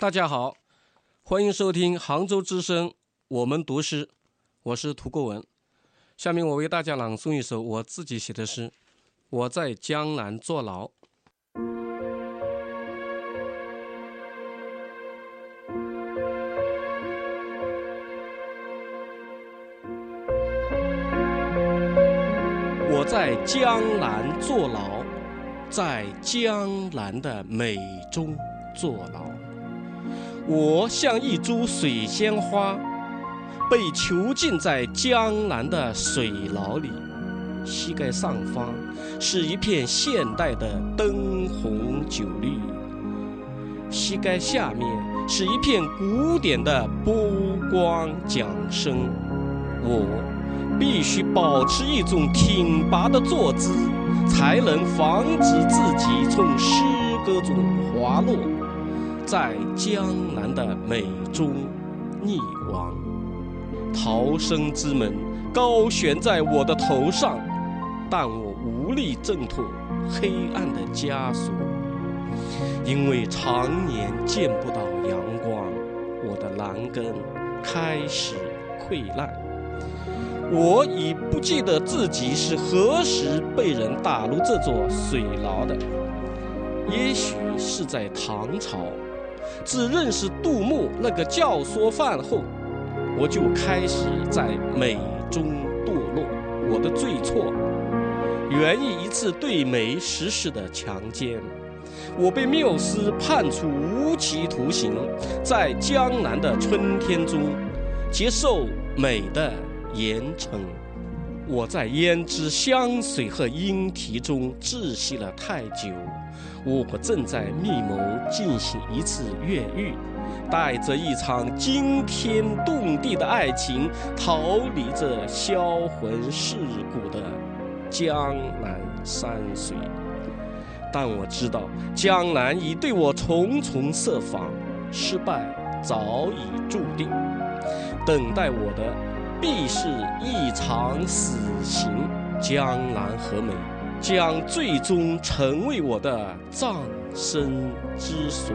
大家好，欢迎收听杭州之声，我们读诗，我是涂国文。下面我为大家朗诵一首我自己写的诗《我在江南坐牢》。我在江南坐牢，在江南的美中坐牢。我像一株水仙花，被囚禁在江南的水牢里。膝盖上方是一片现代的灯红酒绿，膝盖下面是一片古典的波光桨声。我必须保持一种挺拔的坐姿，才能防止自己从诗歌中滑落。在江南的美中溺亡，逃生之门高悬在我的头上，但我无力挣脱黑暗的枷锁，因为常年见不到阳光，我的栏杆开始溃烂。我已不记得自己是何时被人打入这座水牢的，也许是在唐朝。自认识杜牧那个教唆犯后，我就开始在美中堕落。我的罪错源于一次对美实施的强奸。我被缪斯判处无期徒刑，在江南的春天中接受美的严惩。我在胭脂香水和莺啼中窒息了太久。我正在密谋进行一次越狱，带着一场惊天动地的爱情，逃离这销魂蚀骨的江南山水。但我知道，江南已对我重重设防，失败早已注定，等待我的必是一场死刑。江南和美。将最终成为我的葬身之所。